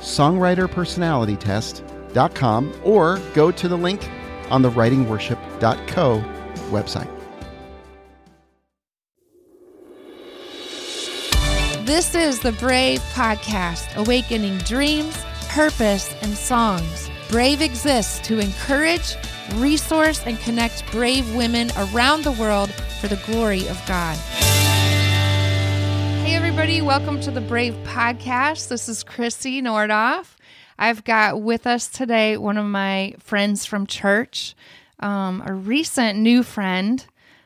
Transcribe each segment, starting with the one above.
songwriterpersonalitytest.com or go to the link on the writingworship.co website. This is the Brave Podcast, awakening dreams, purpose, and songs. Brave exists to encourage, resource, and connect brave women around the world for the glory of God. Hey, everybody, welcome to the Brave Podcast. This is Krissy Nordhoff. I've got with us today one of my friends from church, um, a recent new friend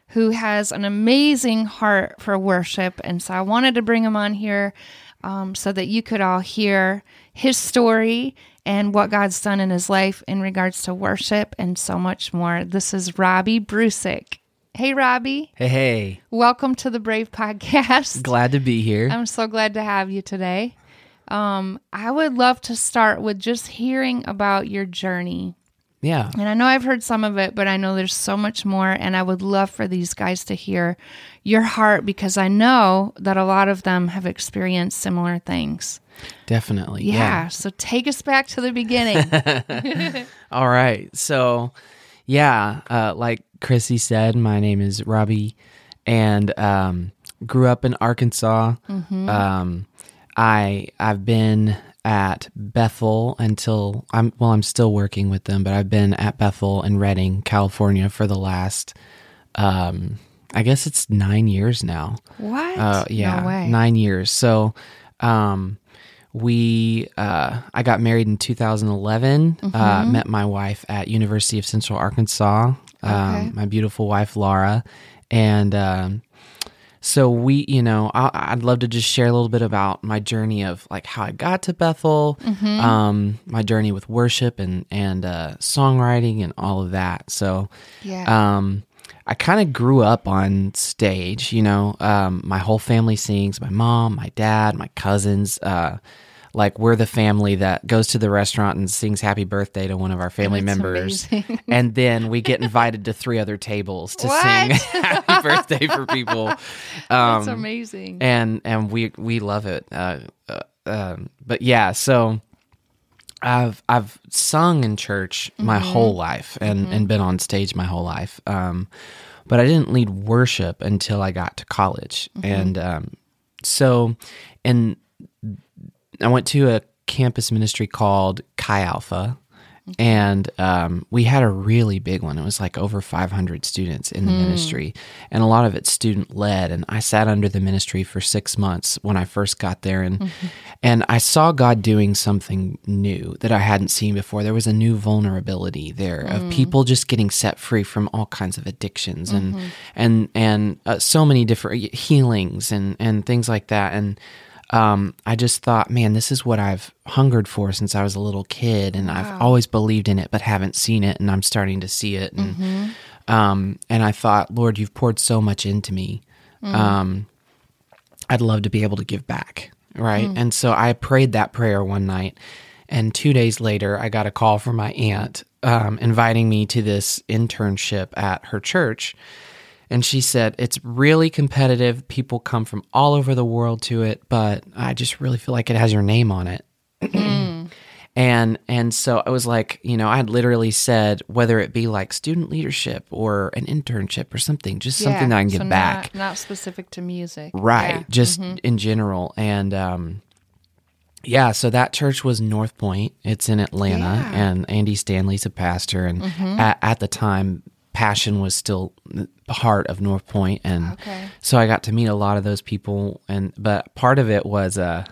who has an amazing heart for worship. And so I wanted to bring him on here um, so that you could all hear his story and what God's done in his life in regards to worship and so much more. This is Robbie Brusick. Hey, Robbie. Hey, hey. Welcome to the Brave Podcast. Glad to be here. I'm so glad to have you today. Um, I would love to start with just hearing about your journey. yeah. And I know I've heard some of it, but I know there's so much more. And I would love for these guys to hear your heart because I know that a lot of them have experienced similar things. Definitely. Yeah. So take us back to the beginning. All right. So, yeah, uh, like Krissy said, my name is Robbie and um, grew up in Arkansas. Um, I I've been at Bethel until I'm well, I'm still working with them, but I've been at Bethel in Redding, California for the last um, I guess it's nine years now. what? Uh, yeah, No nine years. So, um, we uh, I got married in 2011. Mm-hmm. Uh, met my wife at University of Central Arkansas. Um, Okay. My beautiful wife Laura, and um, so we, you know, I, I'd love to just share a little bit about my journey of like how I got to Bethel, Mm-hmm. um, my journey with worship and and uh, songwriting and all of that. So, Yeah. um, I kind of grew up on stage. You know, um, my whole family sings. My mom, my dad, my cousins. Uh, like we're the family that goes to the restaurant and sings "Happy Birthday" to one of our family That's members, amazing. and then we get invited to three other tables to What? sing "Happy Birthday" for people. That's Um, amazing. and and we we love it. Uh, uh, um, but yeah, so I've I've sung in church my Mm-hmm. whole life and and been on stage my whole life. Um, but I didn't lead worship until I got to college, Mm-hmm. and um, so and I went to a campus ministry called Chi Alpha. And um, we had a really big one. It was like over 500 students in the hmm. ministry, and a lot of it student led. And I sat under the ministry for six months when I first got there, and mm-hmm. and I saw God doing something new that I hadn't seen before. There was a new vulnerability there of hmm. people just getting set free from all kinds of addictions and mm-hmm. and and uh, so many different uh, healings and and things like that. And um, I just thought, man, this is what I've hungered for since I was a little kid, and I've always believed in it, but haven't seen it, and I'm starting to see it. And um, and I thought, Lord, you've poured so much into me. Um, I'd love to be able to give back, right? And so I prayed that prayer one night, and two days later, I got a call from my aunt um, inviting me to this internship at her church. And she said, It's really competitive. People come from all over the world to it, but I just really feel like it has your name on it. and and so I was like, you know, I had literally said whether it be like student leadership or an internship or something, just something that I can so give not- back. Not, specific to music. Right. Yeah. Just in general. And um yeah, so that church was North Point. It's in Atlanta, Yeah. Mm-hmm. and Andy Stanley's a pastor. And at, at the time, Passion was still the heart of North Point, and Okay. so I got to meet a lot of those people. And but part of it was uh,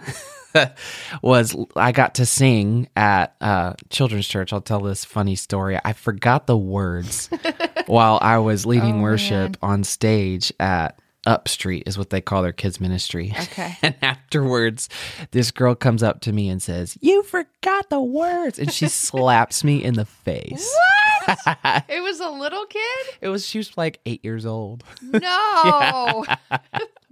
was I got to sing at uh, children's church. I'll tell this funny story. I forgot the words while I was leading Oh, worship on stage at UpStreet is what they call their kids ministry. Okay. and afterwards, this girl comes up to me and says, "You forgot the words," and she slaps me in the face. What? it was a little kid? It was she was like eight years old. No.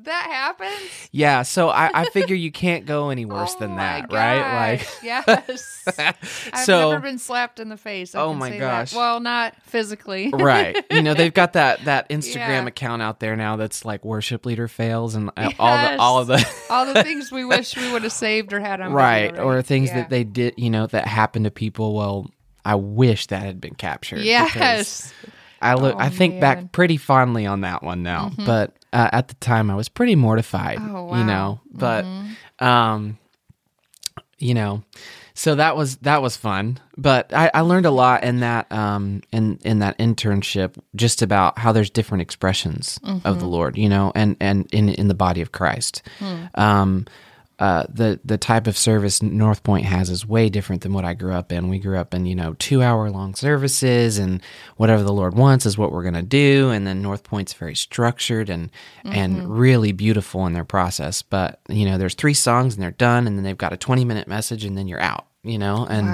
that happens? Yeah, so I, I figure you can't go any worse Oh than that, right? Like, yes. I've so never been slapped in the face. I Oh my gosh. That. Well, not physically. right you know they've got that that instagram Yeah. account out there now that's like worship leader fails and uh, all the all of the All the things we wish we would have saved or had on right or things Yeah. that they did you know that happened to people well i wish that had been captured Yes. i look Oh, i think man. back pretty fondly on that one now but uh, at the time i was pretty mortified Oh, wow. you know but um you know so that was that was fun but I, I learned a lot in that um in in that internship just about how there's different expressions of the lord you know and and in in the body of christ um uh, the the type of service North Point has is way different than what I grew up in. We grew up in you know two hour long services, and whatever the Lord wants is what we're gonna do. And then North Point's very structured and and really beautiful in their process. But you know, there's three songs and they're done, and then they've got a 20 minute message, and then you're out. You know, and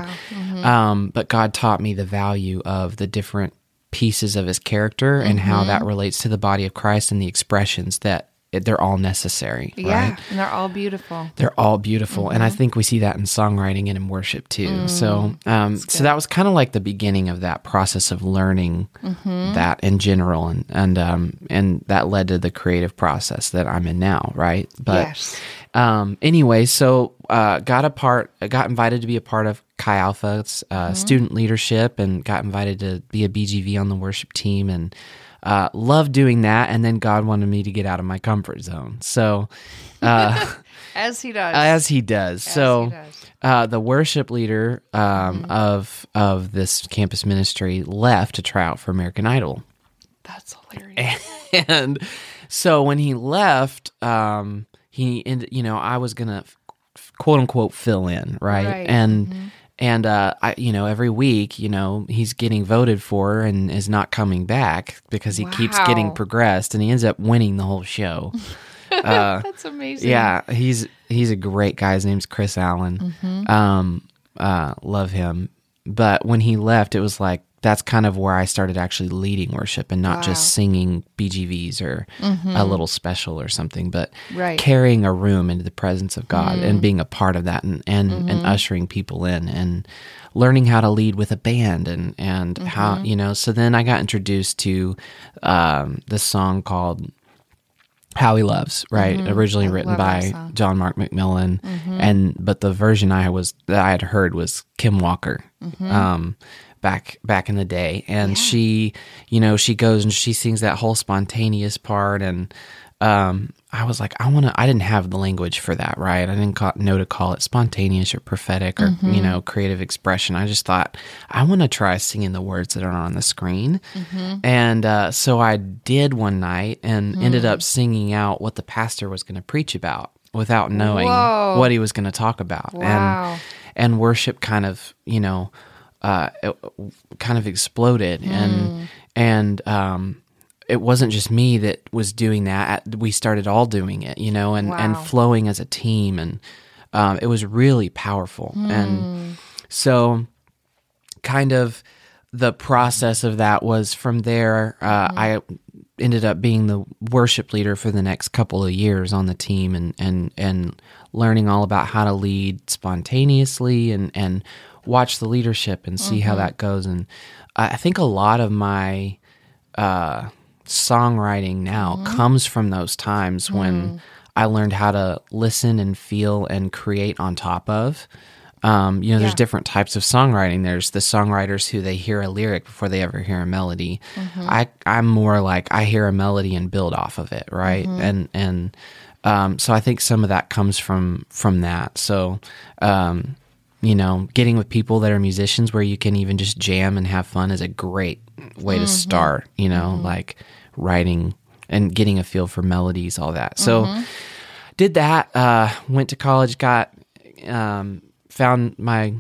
um, but God taught me the value of the different pieces of His character and how that relates to the body of Christ and the expressions that. They're all necessary, Yeah. right? And they're all beautiful. They're all beautiful, and I think we see that in songwriting and in worship too. So, um, so that was kind of like the beginning of that process of learning that in general, and and um, and that led to the creative process that I'm in now, right? But yes. um, anyway, so uh, got a part, got invited to be a part of Chi Alpha's uh, student leadership, and got invited to be a BGV on the worship team, and uh, loved doing that. And then God wanted me to get out of my comfort zone, so. Uh, As he does. as he does. so he does. Uh, the worship leader um, of of this campus ministry left to try out for American Idol, That's hilarious. and so when he left, um, he ended, you know I was gonna quote unquote fill in right, Right. and. And uh, I, you know, every week, you know, he's getting voted for and is not coming back because he keeps getting progressed, and he ends up winning the whole show. That's amazing. Yeah, he's he's a great guy. His name's Kris Allen. Mm-hmm. Um, uh, love him. But when he left, it was like that's kind of where I started actually leading worship and not Wow. just singing BGVs or a little special or something, but Mm-hmm. Right. Mm. carrying a room into the presence of God and being a part of that and and, Mm-hmm. and ushering people in and learning how to lead with a band and and Mm-hmm. how you know. So then I got introduced to um, this song called how He Loves, right? Originally written Mm-hmm. love that by. Mm-hmm. John Mark McMillan, and but the version I was that I had heard was Kim Walker, Mm-hmm. um, back back in the day, and she, you know, she goes and she sings that whole spontaneous part, and um, I was like, I want to. I didn't have the language for that, right? I didn't know to call it spontaneous or prophetic or Mm-hmm. you know creative expression. I just thought I want to try singing the words that are on the screen, Mm-hmm. and uh, so I did one night and ended Mm. up singing out what the pastor was going to preach about without knowing Whoa. what he was going to talk about, Wow. and and worship kind of you know uh, kind of exploded Hmm. and and um, it wasn't just me that was doing that. We started all doing it, you know, and and flowing as a team, and um, it was really powerful. Hmm. And so, kind of the process of that was from there. Uh, I ended up being the worship leader for the next couple of years on the team, and and and learning all about how to lead spontaneously and and watch the leadership and see how that goes. And I think a lot of my uh, songwriting now comes from those times when I learned how to listen and feel and create on top of. Um, you know, there's Yeah. different types of songwriting. There's the songwriters who they hear a lyric before they ever hear a melody. I I'm more like I hear a melody and build off of it, right? And and um, so I think some of that comes from from that. So um, you know, getting with people that are musicians where you can even just jam and have fun is a great way to start, you know, like writing and getting a feel for melodies, all that. So did that, uh, went to college, got, um, found my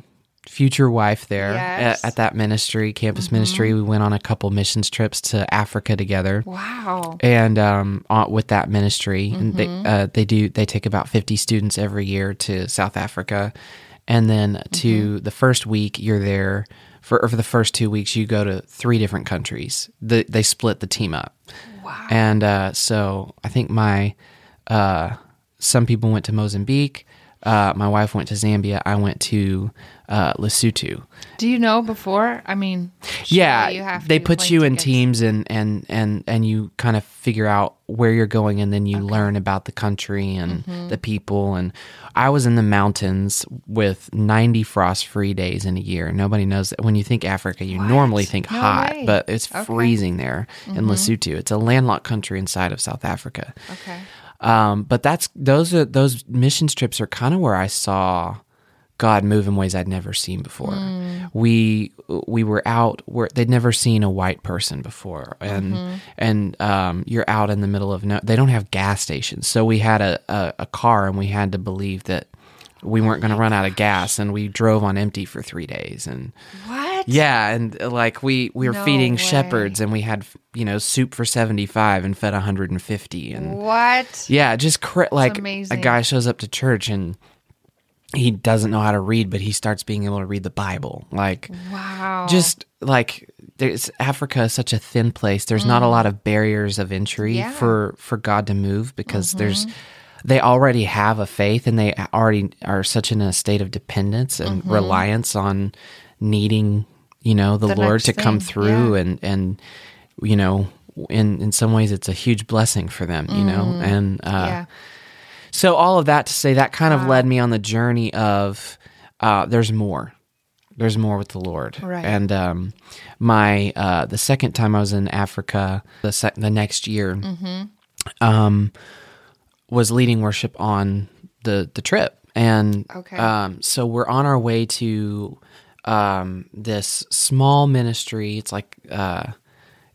future wife there Yes. at, at that ministry, campus ministry. We went on a couple missions trips to Africa together. Wow. And um, with that ministry, and they Mm-hmm. uh, they do they take about fifty students every year to South Africa, and then Mm-hmm. to the first week you're there for for the first two weeks you go to three different countries. The, they split the team up, Wow. and uh, so I think my uh, some people went to Mozambique. Uh, my wife went to Zambia. I went to uh, Lesotho. Do you know before? I mean, Yeah, they put you in teams and and and and you kind of figure out where you're going, and then you learn about the country and Mm-hmm. the people. And I was in the mountains with 90 frost-free days in a year. Nobody knows that. When you think Africa, you normally think No hot, way. but it's Okay. Mm-hmm. freezing there in Lesotho. It's a landlocked country inside of South Africa. Okay. Um, but that's those are those missions trips are kind of where I saw God move in ways I'd never seen before. Mm. We we were out where they'd never seen a white person before, and Mm-hmm. and um, you're out in the middle of no. They don't have gas stations, so we had a, a, a car, and we had to believe that we weren't going to run out of gas, and we drove on empty for three days, and What? yeah, and uh, like we we were No feeding way. shepherds, and we had you know soup for seventy five and fed hundred and fifty, and What? yeah, just cra- like a amazing. guy shows up to church and he doesn't know how to read, but he starts being able to read the Bible. Like, Wow. just like there's Africa is such a thin place. There's not a lot of barriers of entry Mm. Yeah. Mm-hmm. for for God to move because there's they already have a faith and they already are such in a state of dependence and reliance on needing you know the, Mm-hmm. The Lord to come through yeah. and and you know in in some ways it's a huge blessing for them you know and uh Mm. yeah. so all of that to say that kind of led me on the journey of uh, there's more. There's more with the Lord. Right. And um, my uh, the second time I was in Africa, the sec- the next year, Mm-hmm. um, was leading worship on the the trip, and Okay. um, so we're on our way to um, this small ministry. It's like uh,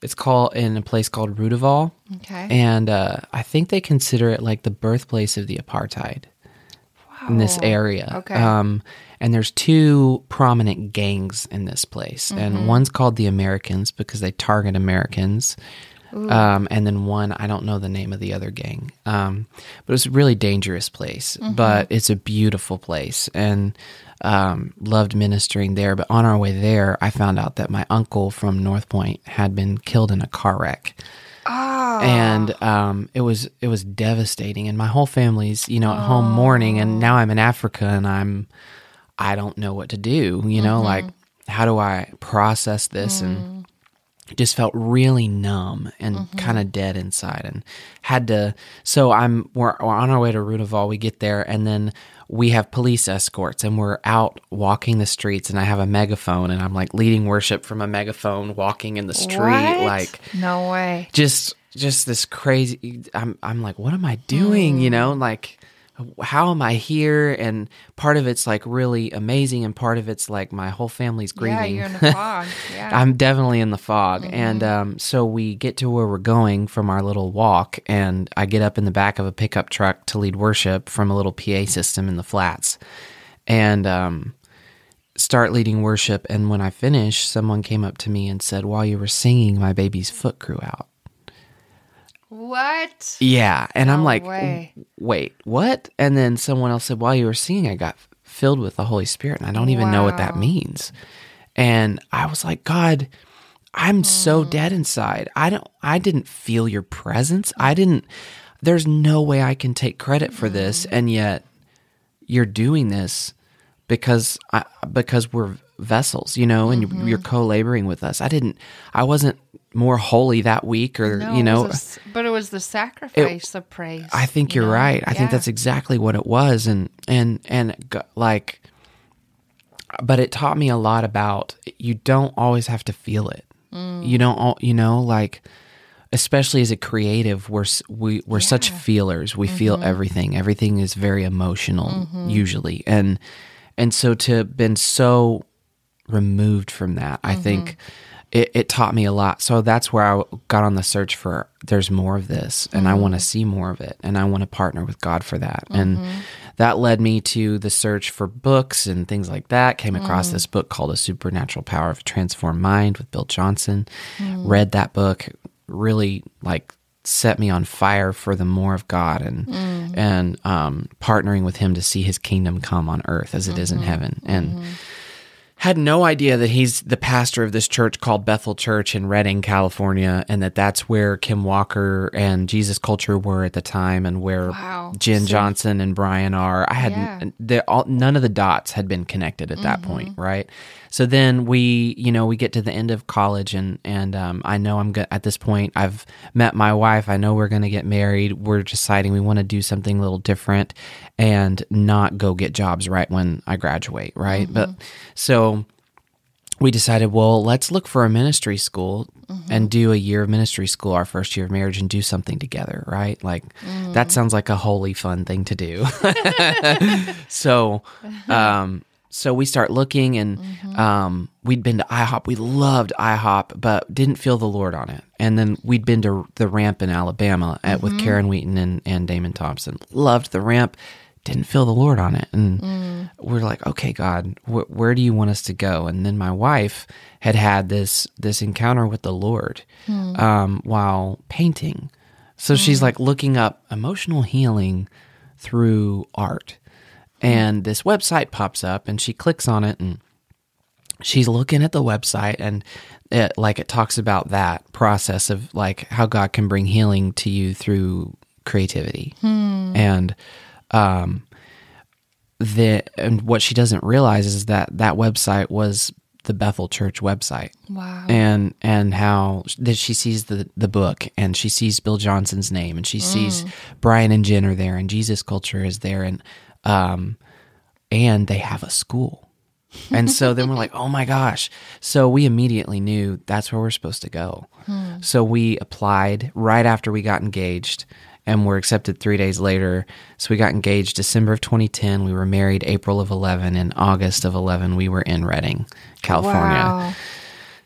it's called in a place called Rudaval Okay. and uh, I think they consider it like the birthplace of the apartheid in this area. Okay. Um, and there's two prominent gangs in this place, Mm-hmm. and one's called the Americans because they target Americans. Um, and then one, I don't know the name of the other gang, um, but it's a really dangerous place. Mm-hmm. But it's a beautiful place, and um, loved ministering there. But on our way there, I found out that my uncle from North Point had been killed in a car wreck oh. and um, it was it was devastating. And my whole family's you know at home mourning, and now I'm in Africa, and I'm I don't know what to do. You know, like how do I process this and just felt really numb and kind of dead inside and had to so i'm we're, we're on our way to Rudaval. we get there and then we have police escorts and we're out walking the streets and i have a megaphone and i'm like leading worship from a megaphone walking in the street What? like no way. just just this crazy i'm i'm like what am i doing you Mm. know like how am i here and part of it's like really amazing and part of it's like my whole family's grieving Yeah, you're in the fog. Yeah. i'm definitely in the fog Mm-hmm. and um, so we get to where we're going from our little walk and i get up in the back of a pickup truck to lead worship from a little pa system in the flats and um, start leading worship and when i finished someone came up to me and said while you were singing my baby's foot grew out what? yeah, and I'm like, way. wait, what? And then someone else said, while you were singing, I got filled with the Holy Spirit, and I don't even know what that means. And I was like, God, I'm so hmm. dead inside. I don't. I didn't feel your presence. I didn't. There's no way I can take credit for this, hmm. and yet you're doing this because I because we're vessels, you know, and you're mm-hmm. co-laboring with us. I didn't. I wasn't more holy that week, or No, you know, was a but it was the sacrifice of praise. I think you you're know? right. I think that's exactly what it was, and and and like, but it taught me a lot about you don't always have to feel it. Mm. You don't, al- you know, like, especially as a creative, we're we we're such feelers. We Mm-hmm. feel everything. Everything is very emotional usually, and and so to have been so removed from that, I think it, it taught me a lot. So that's where I got on the search for there's more of this, and I want to mm-hmm. see more of it, and I want to partner with God for that. And mm-hmm. that led me to the search for books and things like that. Came across mm-hmm. this book called A Supernatural Power of a Transformed Mind with Bill Johnson. Read that book, really like set me on fire for the more of God and and um, partnering with Him to see His kingdom come on earth as it is in heaven. And had no idea that he's the pastor of this church called Bethel Church in Redding, California, and that that's where Kim Walker and Jesus Culture were at the time, and where Wow. Jen So- Johnson and Brian are. I had Yeah. the, all, none of the dots had been connected at that point, right? So then we, you know, we get to the end of college, and and um, I know I'm go- at this point. I've met my wife. I know we're going to get married. We're deciding we want to do something a little different, and not go get jobs right when I graduate, right? But so we decided, well, let's look for a ministry school and do a year of ministry school, our first year of marriage, and do something together, right? Like that sounds like a holy fun thing to do. so, um, so we start looking, and um, we'd been to IHOP. We loved IHOP, but didn't feel the Lord on it. And then we'd been to the Ramp in Alabama at, with Karen Wheaton and, and Damon Thompson. Loved the Ramp, didn't feel the Lord on it, and mm. we're like, okay, God, wh- where do you want us to go? And then my wife had had this this encounter with the Lord hmm. um, while painting. So she's mm. like looking up emotional healing through art. And this website pops up and she clicks on it and she's looking at the website and it, like it talks about that process of like how God can bring healing to you through creativity. Hmm. And um the and what she doesn't realize is that that website was the Bethel Church website Wow. and and how that she sees the the book and she sees Bill Johnson's name and she sees Brian and Jen are there and Jesus Culture is there and um and they have a school. And so then we're like, "Oh my gosh." So we immediately knew that's where we're supposed to go. So we applied right after we got engaged and were accepted 3 days later. So we got engaged December of 2010, we were married April of 11 and August of 11 we were in Redding, California. Wow.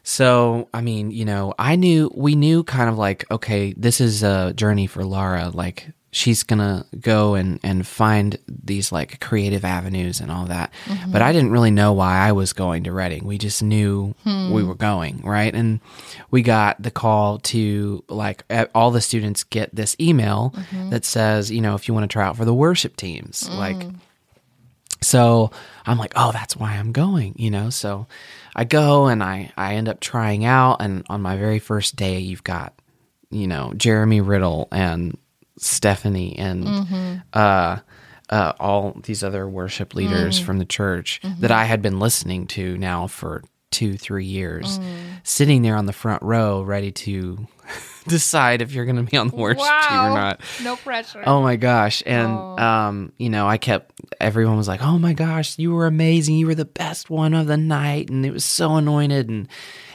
So, I mean, you know, I knew, we knew kind of like, okay, this is a journey for Laura. Like, she's going to go and, and find these like creative avenues and all that. Mm-hmm. But I didn't really know why I was going to Redding. We just knew hmm. we were going, right? And we got the call to like, all the students get this email mm-hmm. that says, you know, if you want to try out for the worship teams, mm. like, so I'm like, oh, that's why I'm going, you know? So I go and I, I end up trying out. And on my very first day, you've got, you know, Jeremy Riddle and Stephanie and uh, uh, all these other worship leaders from the church that I had been listening to now for two, three years, sitting there on the front row, ready to decide if you're going to be on the worship team or not. No pressure. Oh my gosh. And Oh. um, you know, I kept everyone was like, "Oh my gosh, you were amazing. You were the best one of the night." And it was so anointed and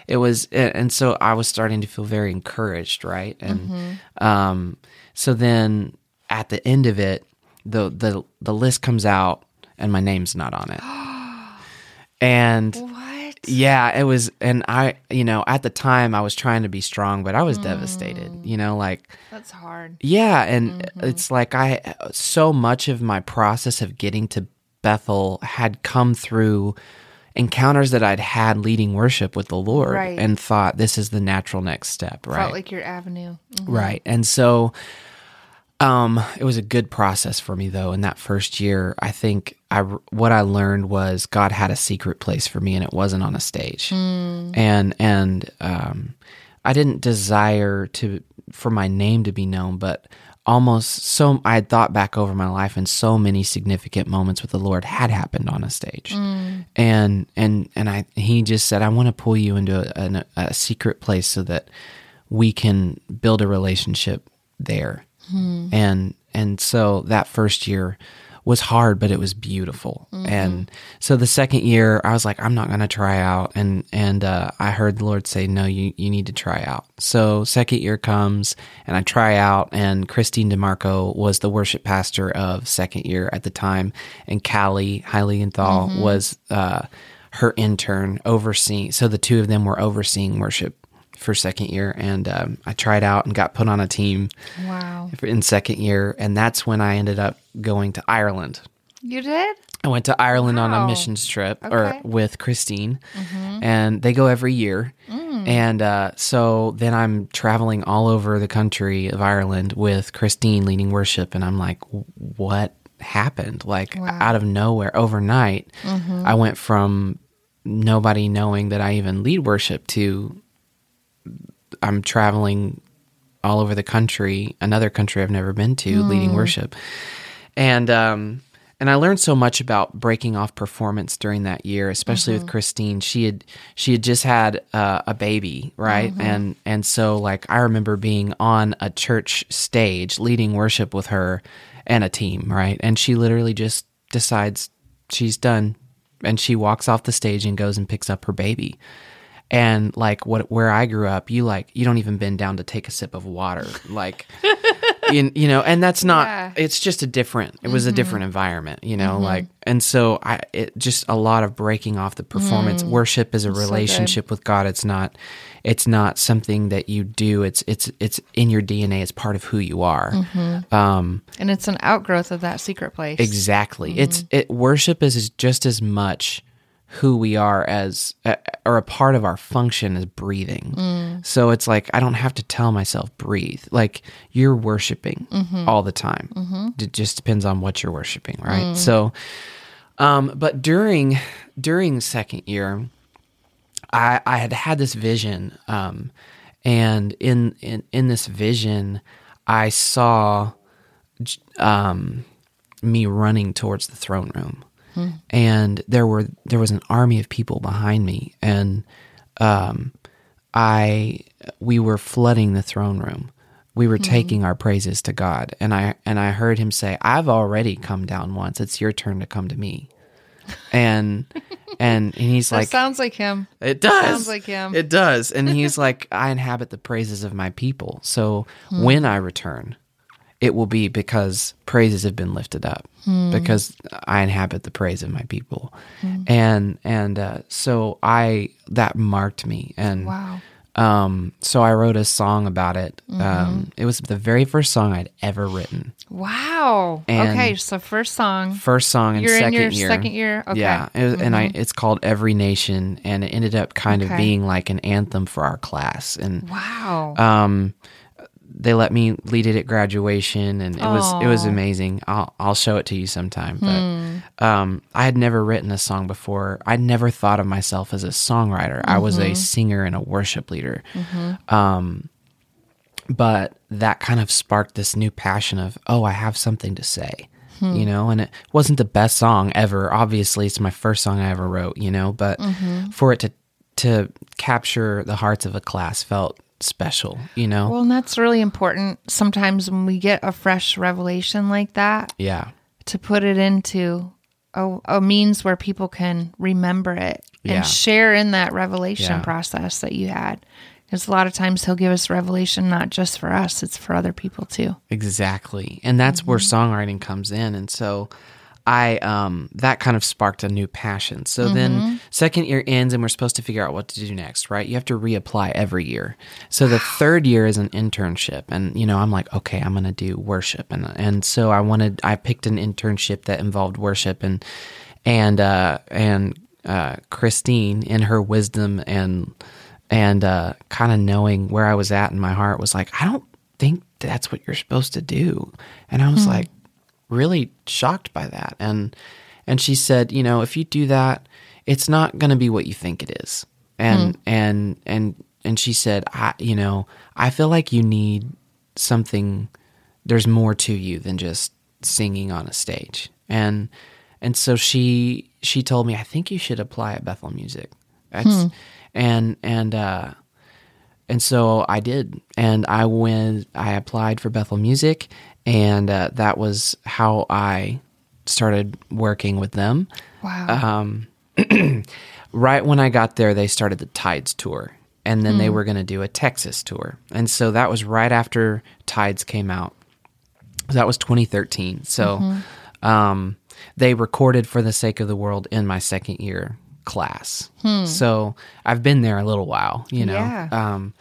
it was and and so I was starting to feel very encouraged, right? And um so then at the end of it, the the the list comes out and my name's not on it. and What? yeah, it was and I, you know, at the time I was trying to be strong, but I was devastated. You know, like That's hard. yeah, and it's like I so much of my process of getting to Bethel had come through encounters that I'd had leading worship with the Lord Right. and thought this is the natural next step, right? Felt like your avenue. Mm. Right. And so um it was a good process for me though in that first year. I think I what I learned was God had a secret place for me and it wasn't on a stage. And and um I didn't desire to for my name to be known, but almost so I had thought back over my life and so many significant moments with the Lord had happened on a stage. And and and I he just said I want to pull you into a, a, a secret place so that we can build a relationship there. And and so that first year was hard, but it was beautiful. And so the second year, I was like, I'm not going to try out. And and uh, I heard the Lord say, No, you you need to try out. So second year comes, and I try out. And Christine DeMarco was the worship pastor of second year at the time, and Kalley Heiligenthal was uh, her intern overseeing. So the two of them were overseeing worship for second year, and um, I tried out and got put on a team Wow. in second year, and that's when I ended up going to Ireland. You did? I went to Ireland on a missions trip or with Christine, and they go every year. And uh, so then I'm traveling all over the country of Ireland with Christine leading worship, and I'm like, what happened? Like Wow. out of nowhere, overnight, I went from nobody knowing that I even lead worship to I'm traveling all over the country, another country I've never been to, leading worship, and um, and I learned so much about breaking off performance during that year, especially with Christine. She had she had just had uh, a baby, right, and and so like I remember being on a church stage leading worship with her and a team, right, and she literally just decides she's done, and she walks off the stage and goes and picks up her baby and like what where I grew up, you like you don't even bend down to take a sip of water, like you, you know, and that's not. Yeah. It's just a different. It was a mm-hmm. different environment, you know, mm-hmm. like and so I it just a lot of breaking off the performance. Mm. Worship is a relationship with God. It's not. It's not something that you do. It's it's it's in your DNA. It's part of who you are. Mm-hmm. Um, And it's an outgrowth of that secret place. Exactly. It's it worship is just as much who we are as uh, or a part of our function as breathing. So it's like I don't have to tell myself breathe. Like you're worshiping all the time. It just depends on what you're worshiping, right? So um but during during second year I I had had this vision um and in in in this vision I saw um, me running towards the throne room, and there were there was an army of people behind me, and um, I we were flooding the throne room. We were taking our praises to God, and I and I heard him say, "I've already come down once. It's your turn to come to me." And and and he's That like, sounds like him. it does. Sounds like him. It does. And he's like, I inhabit the praises of my people. So when I return, it will be because praises have been lifted up, because I inhabit the praise of my people. And and uh, so I that marked me. And Wow. um, so I wrote a song about it. Um, it was the very first song I'd ever written. Wow. And- okay, so first song. First song in You're in second your year. second year? Okay. Mm-hmm. Yeah, it was- and I it's called Every Nation, and it ended up kind of being like an anthem for our class. And Wow. um, they let me lead it at graduation, and it was it was amazing. I'll I'll show it to you sometime. But Hmm. um, I had never written a song before. I'd never thought of myself as a songwriter. I was Mm-hmm. a singer and a worship leader. Um, but that kind of sparked this new passion of oh i have something to say you know and it wasn't the best song ever obviously it's my first song i ever wrote you know but for it to to capture the hearts of a class felt special you know well, and that's really important sometimes when we get a fresh revelation like that yeah to put it into a, a means where people can remember it and Yeah. share in that revelation Yeah. process that you had. Because a lot of times he'll give us revelation not just for us, it's for other people too. Exactly. And that's where mm-hmm. songwriting comes in. And so I um that kind of sparked a new passion. So then second year ends and we're supposed to figure out what to do next, right? You have to reapply every year. So the third year is an internship and you know, I'm like, okay, I'm going to do worship and and so I wanted I picked an internship that involved worship and and uh and uh Christine in her wisdom and and uh kind of knowing where I was at in my heart was like, I don't think that's what you're supposed to do. And I was like really shocked by that. And and she said, you know, if you do that, it's not going to be what you think it is. And and and and she said, I you know, I feel like you need something there's more to you than just singing on a stage. And and so she she told me, I think you should apply at Bethel Music. That's and and uh and so I did, and I went. I applied for Bethel Music, and uh, that was how I started working with them. Wow. Um, right when I got there, they started the Tides tour, and then they were going to do a Texas tour, and so that was right after Tides came out. That was 2013. So, um, they recorded for the sake of the world in my second year class. So I've been there a little while, you know. Yeah. Um,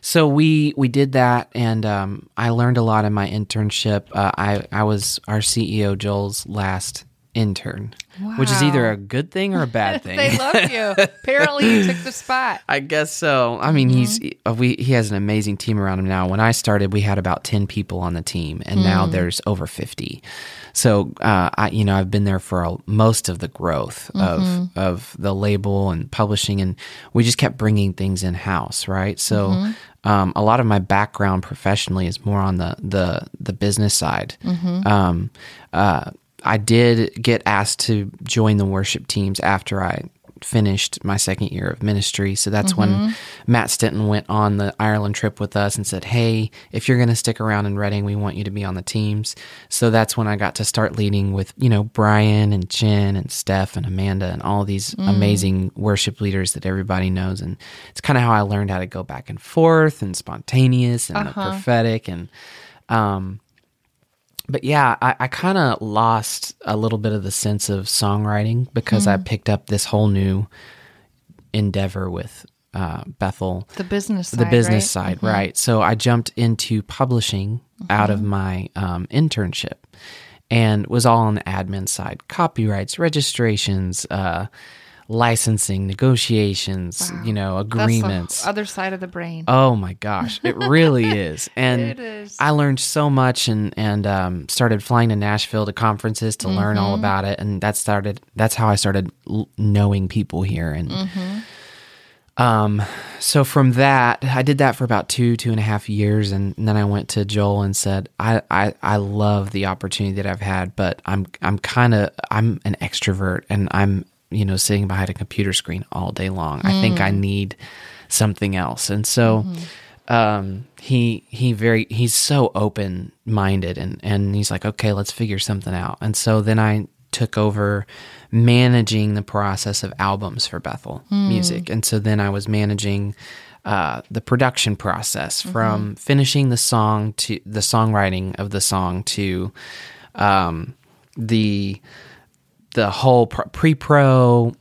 so we we did that, and um, I learned a lot in my internship. Uh, I I was our CEO Joel's last intern, which is either a good thing or a bad thing. they love you. Apparently, you took the spot. I guess so. I mean, he's uh, we he has an amazing team around him now. When I started, we had about ten people on the team, and now there's over fifty. So, uh, I you know I've been there for a, most of the growth of of the label and publishing, and we just kept bringing things in house, right? So. Um, a lot of my background professionally is more on the the the business side. Um, uh, I did get asked to join the worship teams after I finished my second year of ministry. So that's when mm-hmm. Matt Stinton went on the Ireland trip with us and said, Hey, if you're going to stick around in Redding, we want you to be on the teams. So that's when I got to start leading with, you know, Brian and Jen and Steph and Amanda and all these mm. amazing worship leaders that everybody knows. And it's kind of how I learned how to go back and forth and spontaneous and the prophetic and, um, but yeah, I, I kind of lost a little bit of the sense of songwriting because I picked up this whole new endeavor with uh, Bethel, The business side. the business right? side, right? So I jumped into publishing out of my um, internship and was all on the admin side copyrights, registrations, uh, licensing, negotiations, you know, That's the agreements. other side of the brain. Oh my gosh, it really is. And It is. I learned so much and and um, started flying to Nashville to conferences to learn all Mm-hmm. about it and that started that's how I started l- knowing people here and Mm-hmm. um so from that I did that for about two two and a half years and, then I went to Joel and said I I, I love the opportunity that I've had but I'm I'm kind of I'm an extrovert and I'm you know sitting behind a computer screen all day long. I think I need something else. And so um, he he very he's so open minded and and he's like okay let's figure something out. And so then I took over managing the process of albums for Bethel Music. And so then I was managing uh, the production process from finishing the song to the songwriting of the song to um, the the whole pre pro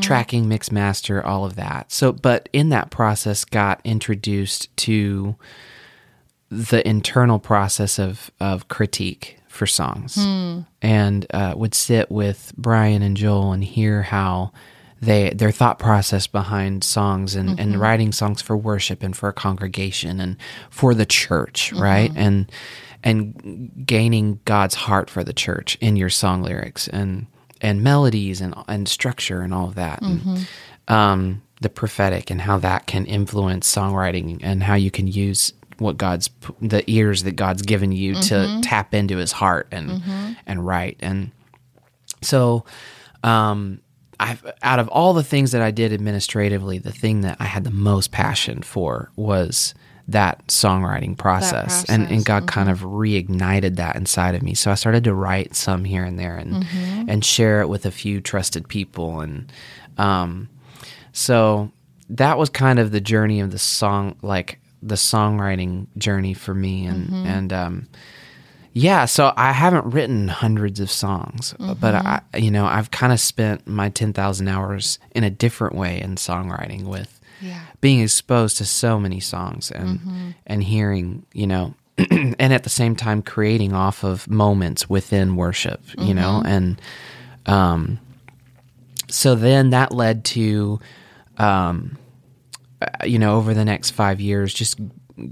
tracking mix master all of that. So but in that process got introduced to the internal process of of critique for songs. Hmm. And uh, would sit with Brian and Joel and hear how they their thought process behind songs and, and mm-hmm. writing songs for worship and for a congregation and for the church mm-hmm. right? And and gaining God's heart for the church in your song lyrics. And and melodies and and structure and all of that. And, um, the prophetic and how that can influence songwriting and how you can use what God's the ears that God's given you to tap into His heart and and write. And so um, I've out of all the things that I did administratively, the thing that I had the most passion for was that songwriting process, and and process, God kind of reignited that inside of me. So I started to write some here and there and and share it with a few trusted people and um so that was kind of the journey of the song like the songwriting journey for me and and um yeah so i haven't written hundreds of songs but i you know i've kind of spent my 10,000 hours in a different way in songwriting with Yeah. being exposed to so many songs and and hearing you know and at the same time creating off of moments within worship you know and um so then that led to um uh, you know over the next 5 years just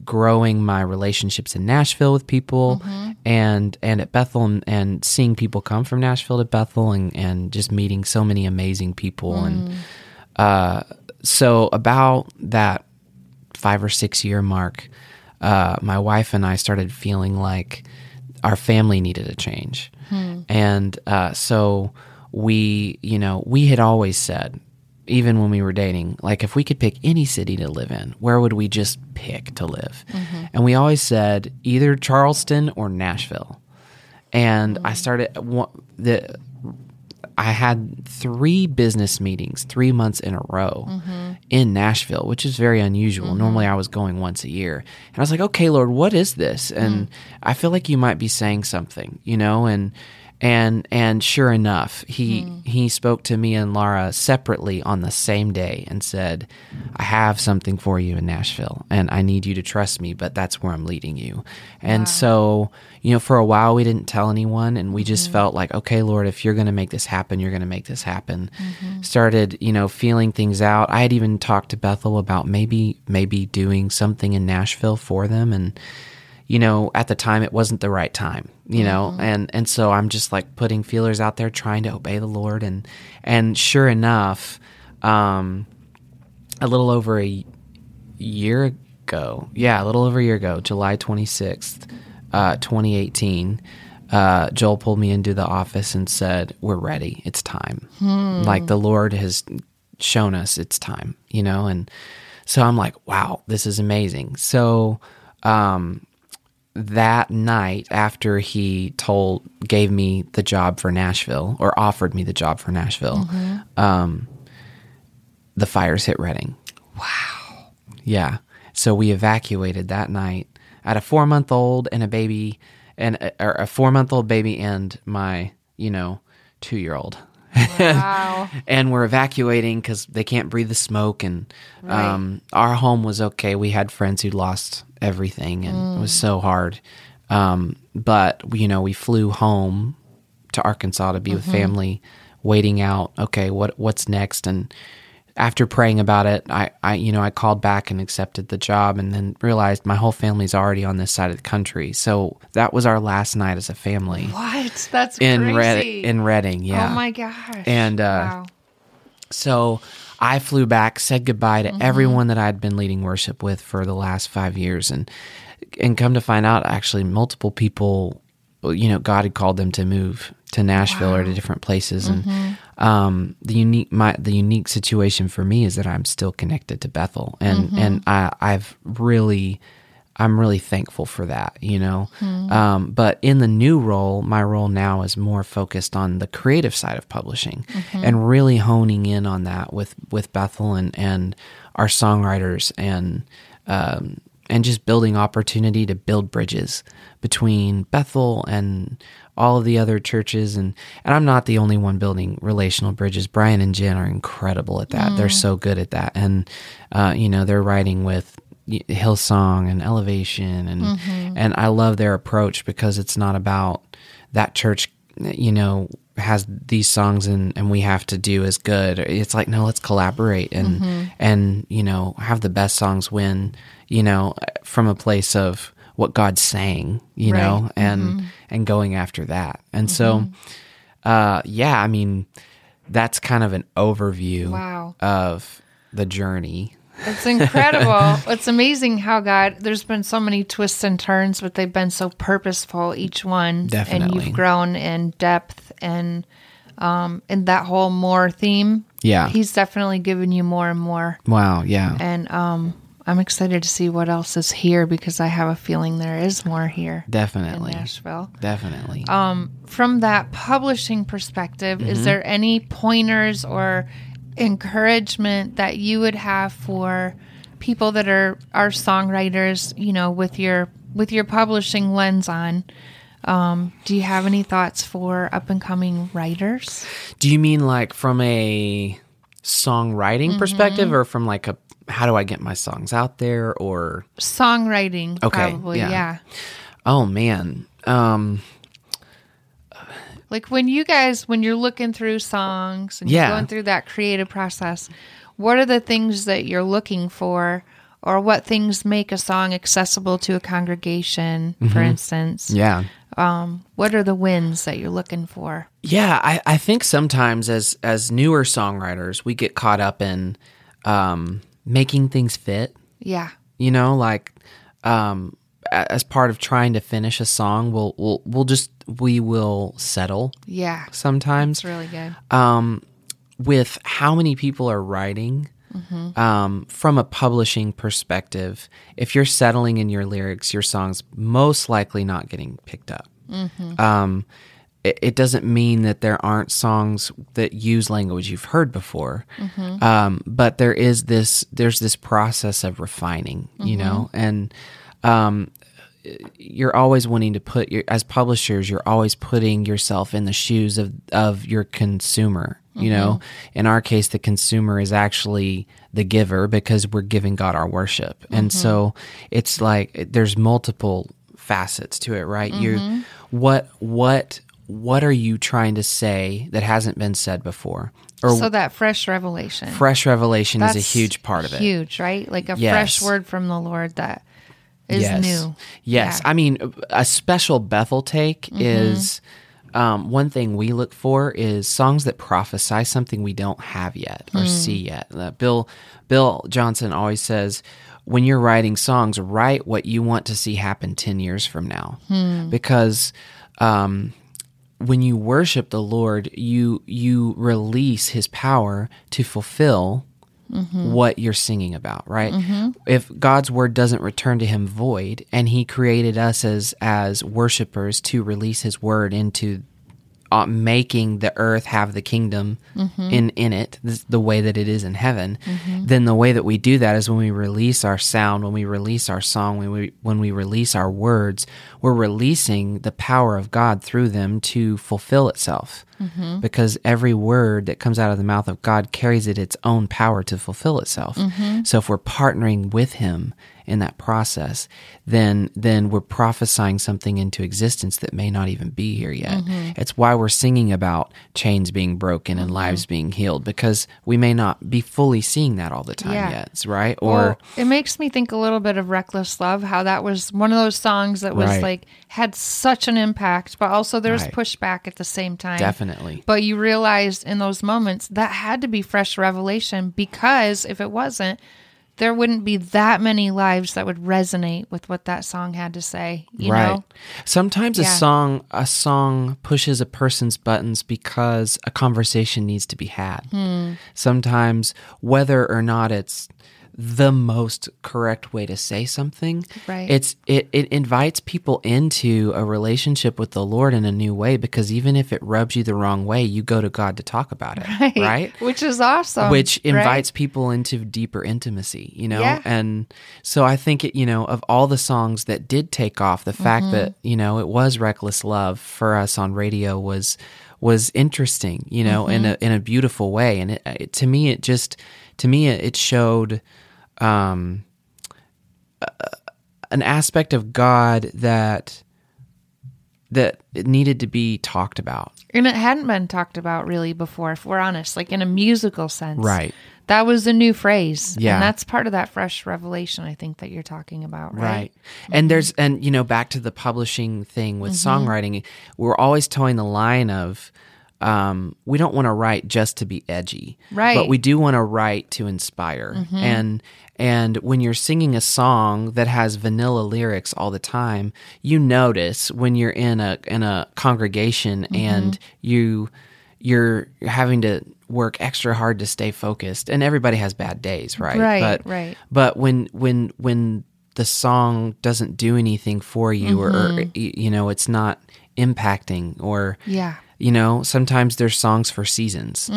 growing my relationships in Nashville with people and and at Bethel and, and seeing people come from Nashville to Bethel and and just meeting so many amazing people and uh so about that 5 or 6 year mark uh my wife and I started feeling like our family needed a change and uh so we you know we had always said even when we were dating, like if we could pick any city to live in, where would we just pick to live? And we always said either Charleston or Nashville. And I started one- the I had three business meetings, three months in a row mm-hmm. in Nashville, which is very unusual. Mm-hmm. Normally I was going once a year. And I was like, okay, Lord, what is this? And mm. I feel like you might be saying something, you know, and and and sure enough he hmm. he spoke to me and Laura separately on the same day and said I have something for you in Nashville and I need you to trust me but that's where I'm leading you. And so you know for a while we didn't tell anyone and we just mm-hmm. felt like okay Lord if you're going to make this happen you're going to make this happen. Mm-hmm. Started you know feeling things out. I had even talked to Bethel about maybe maybe doing something in Nashville for them and you know at the time it wasn't the right time you know and and so i'm just like putting feelers out there trying to obey the lord and and sure enough um a little over a year ago yeah a little over a year ago july 26th uh 2018 uh, Joel pulled me into the office and said, "We're ready. It's time. Like the Lord has shown us it's time, you know." And so I'm like, "Wow, this is amazing." So, um, that night after he told gave me the job for Nashville or offered me the job for Nashville, um, the fires hit Redding. Wow. Yeah. So we evacuated that night. I had a four month old and a baby, and or a four month old baby and my you know two year old. Wow. and we're evacuating because they can't breathe the smoke. And um, our home was okay. We had friends who lost everything, and it was so hard. Um, but you know, we flew home to Arkansas to be with family, waiting out. Okay, what what's next? And after praying about it, I, I you know I called back and accepted the job, and then realized my whole family's already on this side of the country. So that was our last night as a family what? That's in crazy. Red, in Redding. Yeah. Oh my gosh. And, uh, wow. So I flew back, said goodbye Mm-hmm. to everyone that I'd been leading worship with for the last five years, and and come to find out, actually, multiple people, you know, God had called them to move to Nashville or to different places, Mm-hmm. and um, the unique my the unique situation for me is that I'm still connected to Bethel, and Mm-hmm. and I I've really. I'm really thankful for that, you know. Um, but in the new role, my role now is more focused on the creative side of publishing and really honing in on that with, with Bethel and, and our songwriters and um, and just building opportunity to build bridges between Bethel and all of the other churches and and I'm not the only one building relational bridges. Brian and Jen are incredible at that. They're so good at that, and uh, you know they're writing with Hillsong and Elevation, and mm-hmm. and I love their approach because it's not about that church, you know, has these songs and and we have to do as good. It's like no, let's collaborate and mm-hmm. and you know have the best songs win. You know, from a place of what God's saying, you know, Right. and mm-hmm. and going after that. And so, uh, yeah, I mean, that's kind of an overview Wow. of the journey. It's incredible. it's amazing how God, there's been so many twists and turns, but they've been so purposeful, each one. Definitely. And you've grown in depth and um in that whole more theme. Yeah. He's definitely given you more and more. Wow. Yeah. And um I'm excited to see what else is here because I have a feeling there is more here in Definitely. Nashville. Definitely. Um, from that publishing perspective, Mm-hmm. is there any pointers or encouragement that you would have for people that are are songwriters? You know, with your with your publishing lens on, um, do you have any thoughts for up and coming writers? Do you mean like from a songwriting Mm-hmm. perspective or from like a how do I get my songs out there or Songwriting, Okay, probably, yeah. yeah. oh man. Um Like when you guys, when you're looking through songs and Yeah. you're going through that creative process, what are the things that you're looking for, or what things make a song accessible to a congregation, for instance? Mm-hmm. yeah. Um, what are the wins that you're looking for? Yeah, I, I think sometimes as as newer songwriters, we get caught up in um making things fit. Yeah. You know, like um as part of trying to finish a song, we'll we'll we'll just we will settle Yeah. sometimes. It's really good. um, with how many people are writing um, from a publishing perspective, if you're settling in your lyrics, your song's most likely not getting picked up. Um, it, it doesn't mean that there aren't songs that use language you've heard before, um, but there is this there's this process of refining, you know, and um, you're always wanting to put your as publishers you're always putting yourself in the shoes of of your consumer you know? Mm-hmm. In our case the consumer is actually the giver because we're giving god our worship. And so mm-hmm. it's like there's multiple facets to it right? You mm-hmm. what what what are you trying to say that hasn't been said before? Or so that fresh revelation. fresh revelation is a huge part of it. Huge, right? Like a Yes. fresh word from the Lord that is yes. new. Yes. Yeah. Mm-hmm. I mean, a special Bethel take is um, one thing we look for is songs that prophesy something we don't have yet or Hmm. see yet. Uh, Bill Bill Johnson always says, when you're writing songs, write what you want to see happen ten years from now, Hmm. because. Um, when you worship the Lord, you you release His power to fulfill what you're singing about, right? Mm-hmm. If God's word doesn't return to Him void, and He created us as as worshipers to release His word into uh, making the earth have the kingdom mm-hmm. in in it the way that it is in heaven mm-hmm. then the way that we do that is when we release our sound when we release our song when we when we release our words we're releasing the power of God through them to fulfill itself. Mm-hmm. Because every word that comes out of the mouth of God carries it its own power to fulfill itself. So if we're partnering with him in that process, then then we're prophesying something into existence that may not even be here yet. Mm-hmm. It's why we're singing about chains being broken and mm-hmm. lives being healed because we may not be fully seeing that all the time Yeah. yet, right? Or Well, it makes me think a little bit of Reckless Love, how that was one of those songs that was Right. like had such an impact, but also there was Right. pushback at the same time. definitely. But you realized in those moments that had to be fresh revelation because if it wasn't, there wouldn't be that many lives that would resonate with what that song had to say. You right. know? Sometimes a song a song pushes a person's buttons because a conversation needs to be had. Hmm. Sometimes whether or not it's the most correct way to say something, Right. it's it, it invites people into a relationship with the Lord in a new way because even if it rubs you the wrong way, you go to God to talk about it. Right? Which is awesome. which right? invites people into deeper intimacy, you know? Yeah. And so I think it, you know, of all the songs that did take off, the fact Mm-hmm. that, you know, it was Reckless Love for us on radio was was interesting, you know, in Mm-hmm. a in a beautiful way. And it, it to me it just to me it, it showed um a- an aspect of God that that it needed to be talked about. And it hadn't been talked about really before, if we're honest, like in a musical sense. Right. That was a new phrase. Yeah. And that's part of that fresh revelation, I think, that you're talking about, right? Right. And there's and you know back to the publishing thing with songwriting, we're always toeing the line of um, we don't want to write just to be edgy, Right. But we do want to write to inspire. Mm-hmm. And and when you're singing a song that has vanilla lyrics all the time, you notice when you're in a in a congregation mm-hmm. and you you're having to work extra hard to stay focused and everybody has bad days right Right, but right. but when when when the song doesn't do anything for you or, mm-hmm. or you know it's not impacting or Yeah. You know sometimes there's songs for seasons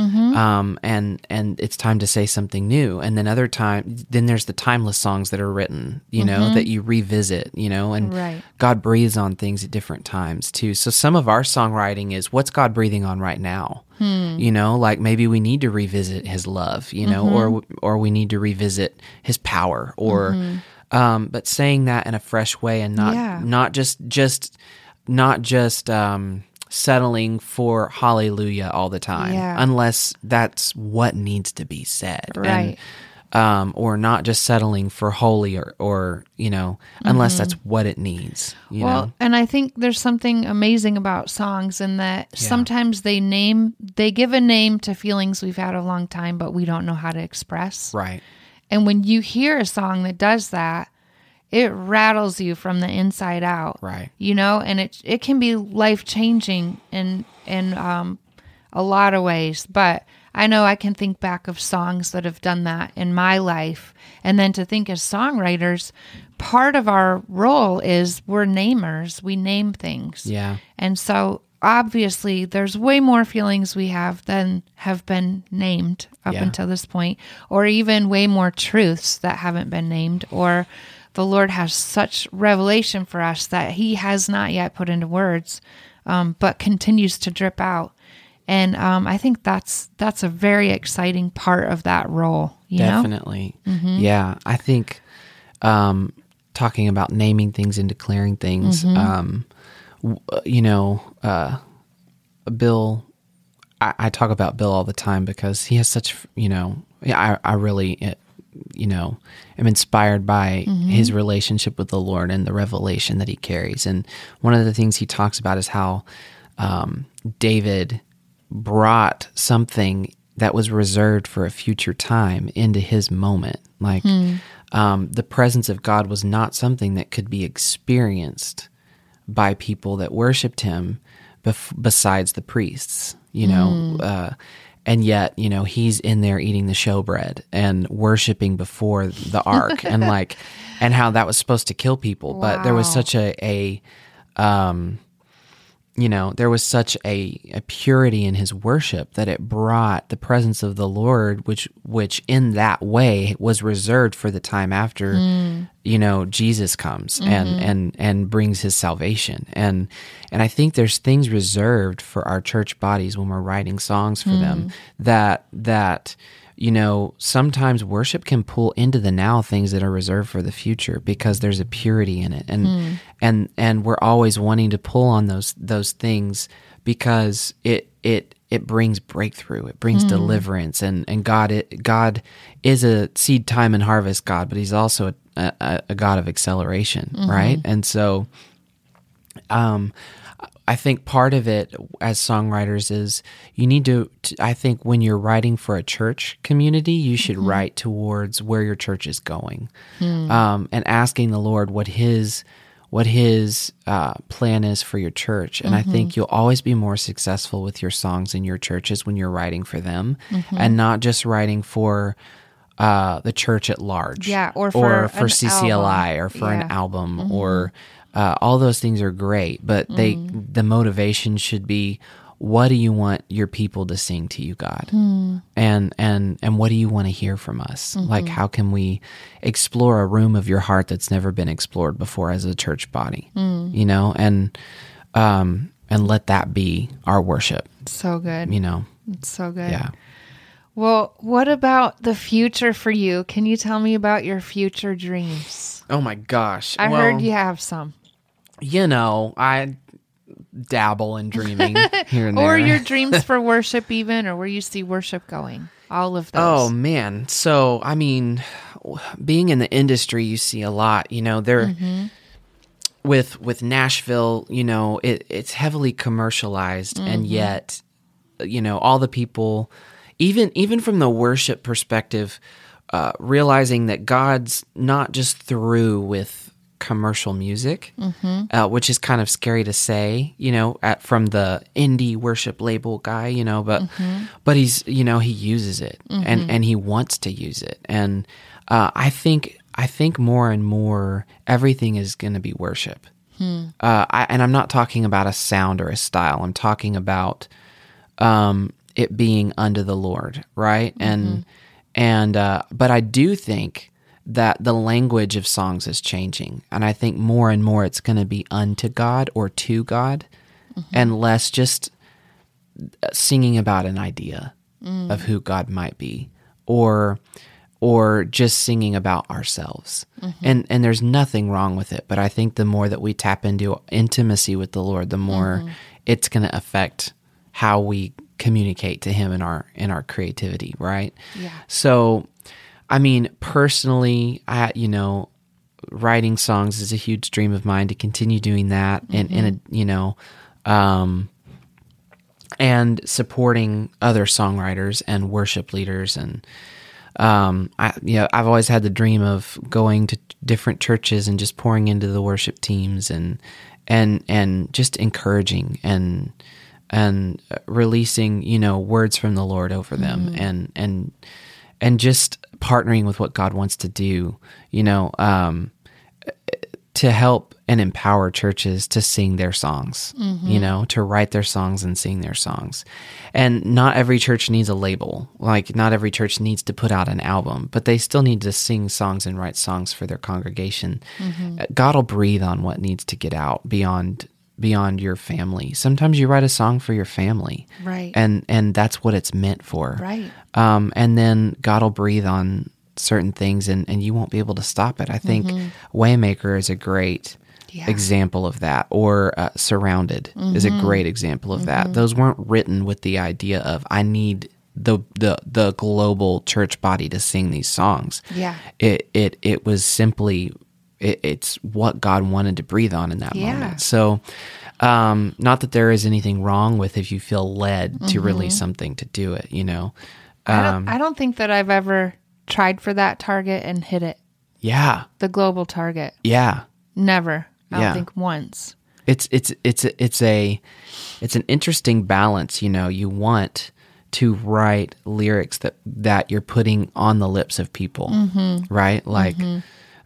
um and and it's time to say something new. And then other time then there's the timeless songs that are written you know that you revisit you know and Right. god breathes on things at different times too. So some of our songwriting is what's god breathing on right now? You know like maybe we need to revisit his love you know or or we need to revisit his power or um but saying that in a fresh way and not Yeah. not just just not just um settling for hallelujah all the time Yeah. unless that's what needs to be said And, Right. um or not just settling for holy or or you know unless that's what it needs you well, know and I think there's something amazing about songs in that sometimes they name, they give a name to feelings we've had a long time, but we don't know how to express. right And when you hear a song that does that, it rattles you from the inside out. Right. You know, and it it can be life changing in in um a lot of ways. But I know I can think back of songs that have done that in my life. And then to think as songwriters, part of our role is we're namers. We name things. yeah And so obviously there's way more feelings we have than have been named up Yeah. until this point or even way more truths that haven't been named or the Lord has such revelation for us that He has not yet put into words, um, but continues to drip out. And um, I think that's that's a very exciting part of that role. You know? Definitely. Yeah. I think um, talking about naming things and declaring things, um, w- you know, uh, Bill, I, I talk about Bill all the time because he has such, you know, I, I really, you know, am inspired by his relationship with the Lord and the revelation that he carries. And one of the things he talks about is how um, David brought something that was reserved for a future time into his moment. Like um, the presence of God was not something that could be experienced by people that worshiped him bef- besides the priests, you know. Uh, and yet, you know, he's in there eating the showbread and worshiping before the ark and like, and how that was supposed to kill people. But there was such a, a, um, you know, there was such a, a purity in his worship that it brought the presence of the Lord, which which in that way was reserved for the time after, mm. you know, Jesus comes and mm-hmm. and and brings his salvation. And and I think there's things reserved for our church bodies when we're writing songs for mm. them that that you know, sometimes worship can pull into the now things that are reserved for the future because there's a purity in it. And hmm. and and we're always wanting to pull on those those things because it it it brings breakthrough. It brings hmm. deliverance and and God it, God is a seed time and harvest God, but he's also a, a, a God of acceleration, mm-hmm. right? And so um, I think part of it as songwriters is you need to, I think when you're writing for a church community, you should write towards where your church is going, um, and asking the Lord what His what His uh, plan is for your church. And I think you'll always be more successful with your songs in your churches when you're writing for them, and not just writing for. Uh, the church at large, Yeah, or for or for CCLI, album. or for Yeah. an album, or uh, all those things are great, but they Mm. the motivation should be what do you want your people to sing to you, God, and and and what do you want to hear from us? Like, how can we explore a room of your heart that's never been explored before as a church body? You know, and um and let that be our worship. So good. You know, It's so good. yeah. Well, what about the future for you? Can you tell me about your future dreams? Oh my gosh! I Well, heard you have some. You know, I dabble in dreaming here and there. Or your dreams for worship, even, or where you see worship going. All of those. Oh man. So, I mean, being in the industry, you see a lot, you know, there with with Nashville, you know, it it's heavily commercialized and yet you know, all the people even even from the worship perspective, uh, realizing that God's not just through with commercial music, uh, which is kind of scary to say, you know, at, from the indie worship label guy, you know, but but he's you know he uses it and and he wants to use it, and uh, I think I think more and more everything is going to be worship. Uh, I, and I'm not talking about a sound or a style. I'm talking about um, it being under the Lord, right? And and uh, but I do think that the language of songs is changing, and I think more and more it's going to be unto God or to God, mm-hmm. and less just uh, singing about an idea mm. of who God might be, or or just singing about ourselves. Mm-hmm. And and there's nothing wrong with it, but I think the more that we tap into intimacy with the Lord, the more mm-hmm. it's going to affect how we communicate to him in our in our creativity, right? Yeah. So I mean, personally, I you know, writing songs is a huge dream of mine to continue doing that and in a you know, um and supporting other songwriters and worship leaders and um I you know I've always had the dream of going to different churches and just pouring into the worship teams and and and just encouraging and and releasing you know words from the Lord over them and and and just partnering with what God wants to do you know um to help and empower churches to sing their songs, you know, to write their songs and sing their songs. And not every church needs a label. Like, not every church needs to put out an album, but they still need to sing songs and write songs for their congregation. Uh, God will breathe on what needs to get out beyond beyond your family. Sometimes you write a song for your family. Right. And and that's what it's meant for. Right. Um, and then God will breathe on certain things and, and you won't be able to stop it. I think Waymaker is a great Yeah. example of that, or uh, Surrounded is a great example of that. Those weren't written with the idea of I need the the the global church body to sing these songs. Yeah. It it it was simply it, it's what God wanted to breathe on in that Yeah. moment. So um not that there is anything wrong with if you feel led to release something to do it, you know. I Um, don't, I don't think that I've ever tried for that target and hit it. yeah. The global target. Yeah. Never. I don't Yeah. think once. it's it's it's it's a it's an interesting balance you know you want to write lyrics that that you're putting on the lips of people right like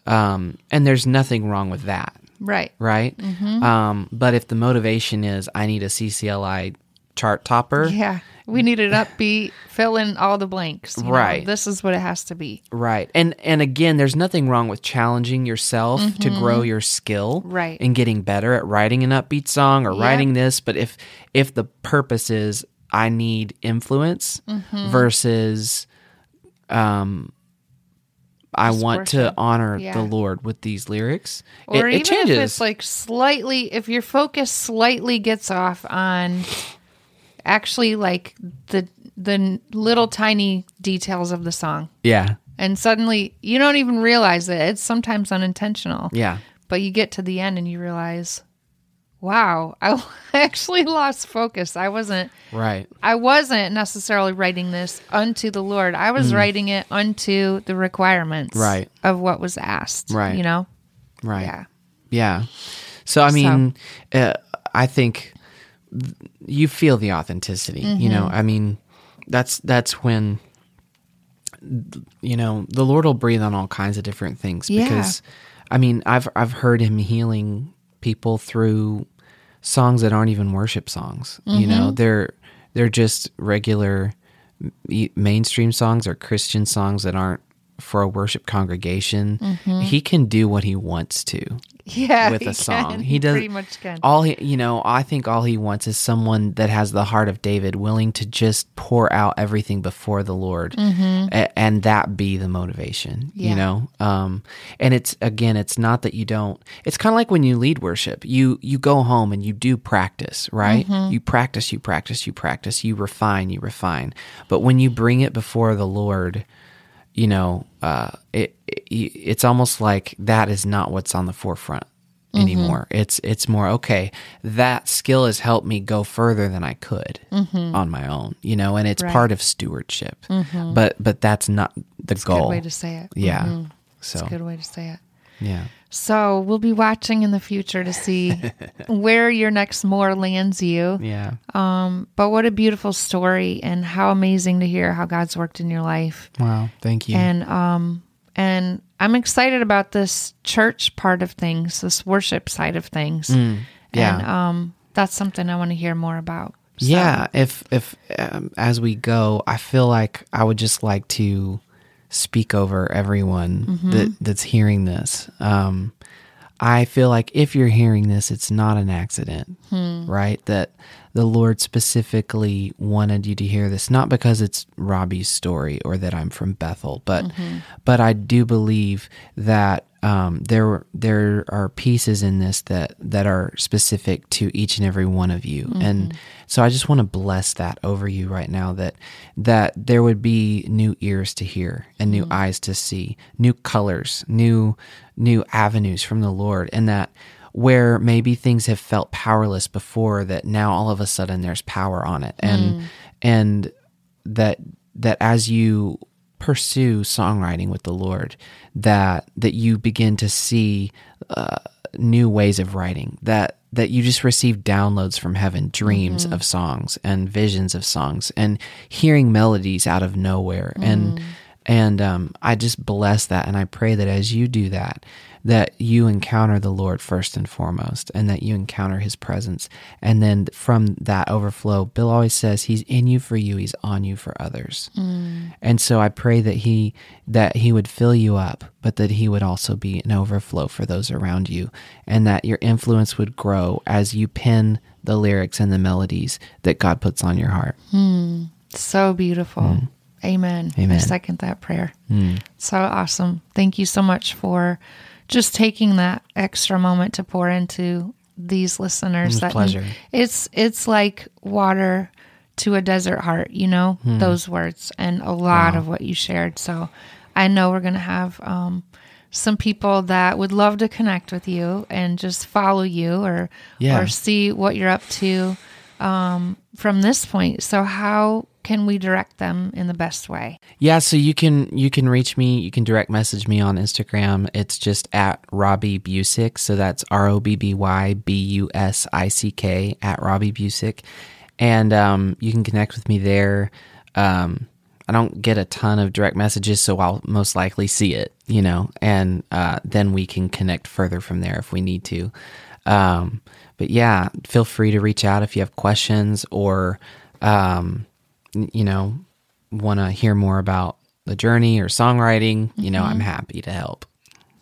um and there's nothing wrong with that Right. right um but if the motivation is i need a ccli chart topper Yeah. We need an upbeat, fill in all the blanks. you know? Right. This is what it has to be. Right. And and again, there's nothing wrong with challenging yourself to grow your skill Mm-hmm. Right. and getting better at writing an upbeat song or Yep. writing this, but if if the purpose is I need influence Mm-hmm. versus um I want to honor Yeah. the Lord with these lyrics. Or it, even it changes. if it's like slightly, if your focus slightly gets off on actually like the the little tiny details of the song, yeah. and suddenly you don't even realize it. It's sometimes unintentional. Yeah. But you get to the end and you realize, wow, I actually lost focus. I wasn't Right. I wasn't necessarily writing this unto the Lord. I was writing it unto the requirements Mm. Right. of what was asked. Right. You know? Right. Yeah. Yeah. So I mean, uh, I think th- you feel the authenticity. You know, Mm-hmm. I mean, that's that's when you know the Lord will breathe on all kinds of different things. Yeah. Because I mean, I've I've heard Him healing people through songs that aren't even worship songs. You Mm-hmm. know, they're they're just regular mainstream songs or Christian songs that aren't for a worship congregation. He can do what he wants to Yeah. with a song. can. He does pretty much can. All he, you know, I think all he wants is someone that has the heart of David, willing to just pour out everything before the Lord, a- and that be the motivation. Yeah. You know, um, and it's again, it's not that you don't. It's kind of like when you lead worship. You you go home and you do practice, right? You practice, you practice, you practice, you refine, you refine. But when you bring it before the Lord you know, uh, it, it it's almost like that is not what's on the forefront anymore. It's it's more okay. That skill has helped me go further than I could on my own, you know, and it's Right. part of stewardship. But but that's not the a goal. good way to say it. yeah. Mhm. So It's a good way to say it. Yeah. So we'll be watching in the future to see where your next more lands you. Yeah. Um, but what a beautiful story and how amazing to hear how God's worked in your life. Wow. Thank you. And um and I'm excited about this church part of things, this worship side of things. Mm, yeah. And um that's something I want to hear more about. So, Yeah, if if um, as we go, I feel like I would just like to speak over everyone Mm-hmm. that that's hearing this. Um, I feel like if you're hearing this, it's not an accident, Hmm. right? That the Lord specifically wanted you to hear this, not because it's Robby's story or that I'm from Bethel, but Mm-hmm. but I do believe that um, there there are pieces in this that that are specific to each and every one of you, and mm-hmm. so I just want to bless that over you right now that that there would be new ears to hear and new mm-hmm. eyes to see, new colors, new new avenues from the Lord, and that where maybe things have felt powerless before that now all of a sudden there's power on it. And mm. and that that as you pursue songwriting with the Lord that that you begin to see uh, new ways of writing that that you just receive downloads from heaven dreams of songs and visions of songs and hearing melodies out of nowhere and And um, I just bless that. And I pray that as you do that, that you encounter the Lord first and foremost, and that you encounter his presence. And then from that overflow, Bill always says he's in you for you, he's on you for others. Mm. And so I pray that he that he would fill you up, but that he would also be an overflow for those around you, and that your influence would grow as you pin the lyrics and the melodies that God puts on your heart. Mm. So beautiful. Mm. Amen. Amen. I second that prayer. Mm. So awesome. Thank you so much for just taking that extra moment to pour into these listeners. that pleasure. It's it's like water to a desert heart, you know, hmm. those words and a lot wow. of what you shared. So I know we're going to have um, some people that would love to connect with you and just follow you or yeah. or see what you're up to um, from this point. So how can we direct them in the best way? Yeah, so you can you can reach me. You can direct message me on Instagram. It's just at Robby Busick. So that's R O B B Y B U S I C K at Robby Busick, and um, you can connect with me there. Um, I don't get a ton of direct messages, so I'll most likely see it, you know, and uh, then we can connect further from there if we need to. Um, but yeah, feel free to reach out if you have questions or um, you know, want to hear more about the journey or songwriting, mm-hmm. you know, I'm mm-hmm. happy to help.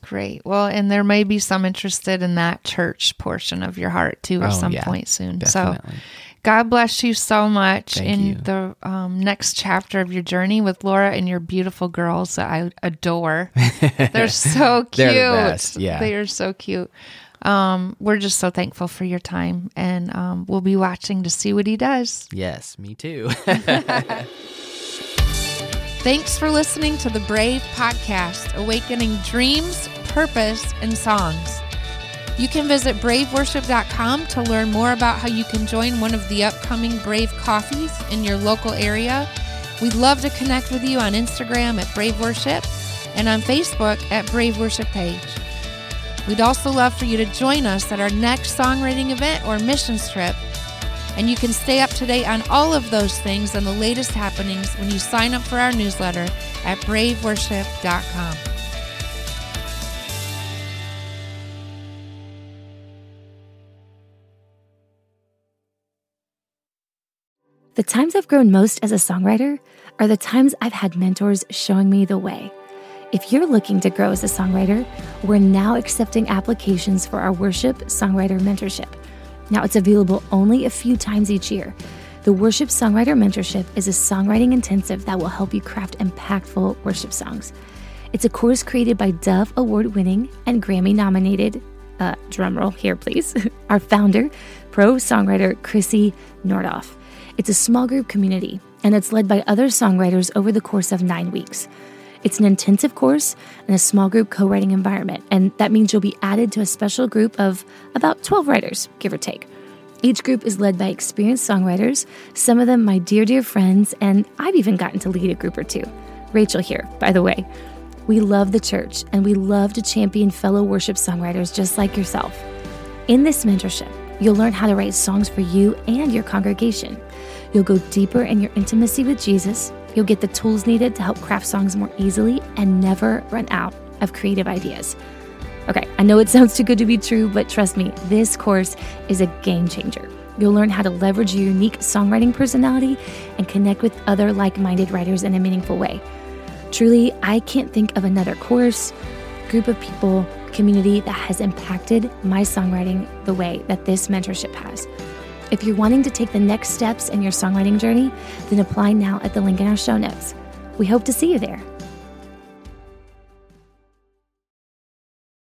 Great. Well, and there may be some interested in that church portion of your heart too at oh, some yeah, point soon. Definitely. So God bless you so much Thank in you. the um, next chapter of your journey with Laura and your beautiful girls that I adore. They're so cute. They're the yeah. They are so cute. Um, we're just so thankful for your time, and um, we'll be watching to see what he does. Yes, me too. Thanks for listening to the Brave Podcast, awakening dreams, purpose, and songs. You can visit braveworship.com to learn more about how you can join one of the upcoming Brave Coffees in your local area. We'd love to connect with you on Instagram at Brave Worship and on Facebook at Brave Worship Page. We'd also love for you to join us at our next songwriting event or missions trip. And you can stay up to date on all of those things and the latest happenings when you sign up for our newsletter at braveworship.com. The times I've grown most as a songwriter are the times I've had mentors showing me the way. If you're looking to grow as a songwriter, we're now accepting applications for our worship songwriter mentorship. Now, it's available only a few times each year. The Worship Songwriter Mentorship is a songwriting intensive that will help you craft impactful worship songs. It's a course created by Dove Award winning and Grammy nominated, uh, drumroll here please, our founder, pro songwriter Krissy Nordhoff. It's a small group community and it's led by other songwriters over the course of nine weeks. It's an intensive course in a small group co writing environment, and that means you'll be added to a special group of about 12 writers, give or take. Each group is led by experienced songwriters, some of them my dear, dear friends, and I've even gotten to lead a group or two. Rachel here, by the way. We love the church and we love to champion fellow worship songwriters just like yourself. In this mentorship, you'll learn how to write songs for you and your congregation. You'll go deeper in your intimacy with Jesus You'll get the tools needed to help craft songs more easily and never run out of creative ideas. Okay, I know it sounds too good to be true, but trust me, this course is a game changer. You'll learn how to leverage your unique songwriting personality and connect with other like minded writers in a meaningful way. Truly, I can't think of another course, group of people, community that has impacted my songwriting the way that this mentorship has. If you're wanting to take the next steps in your songwriting journey, then apply now at the link in our show notes. We hope to see you there.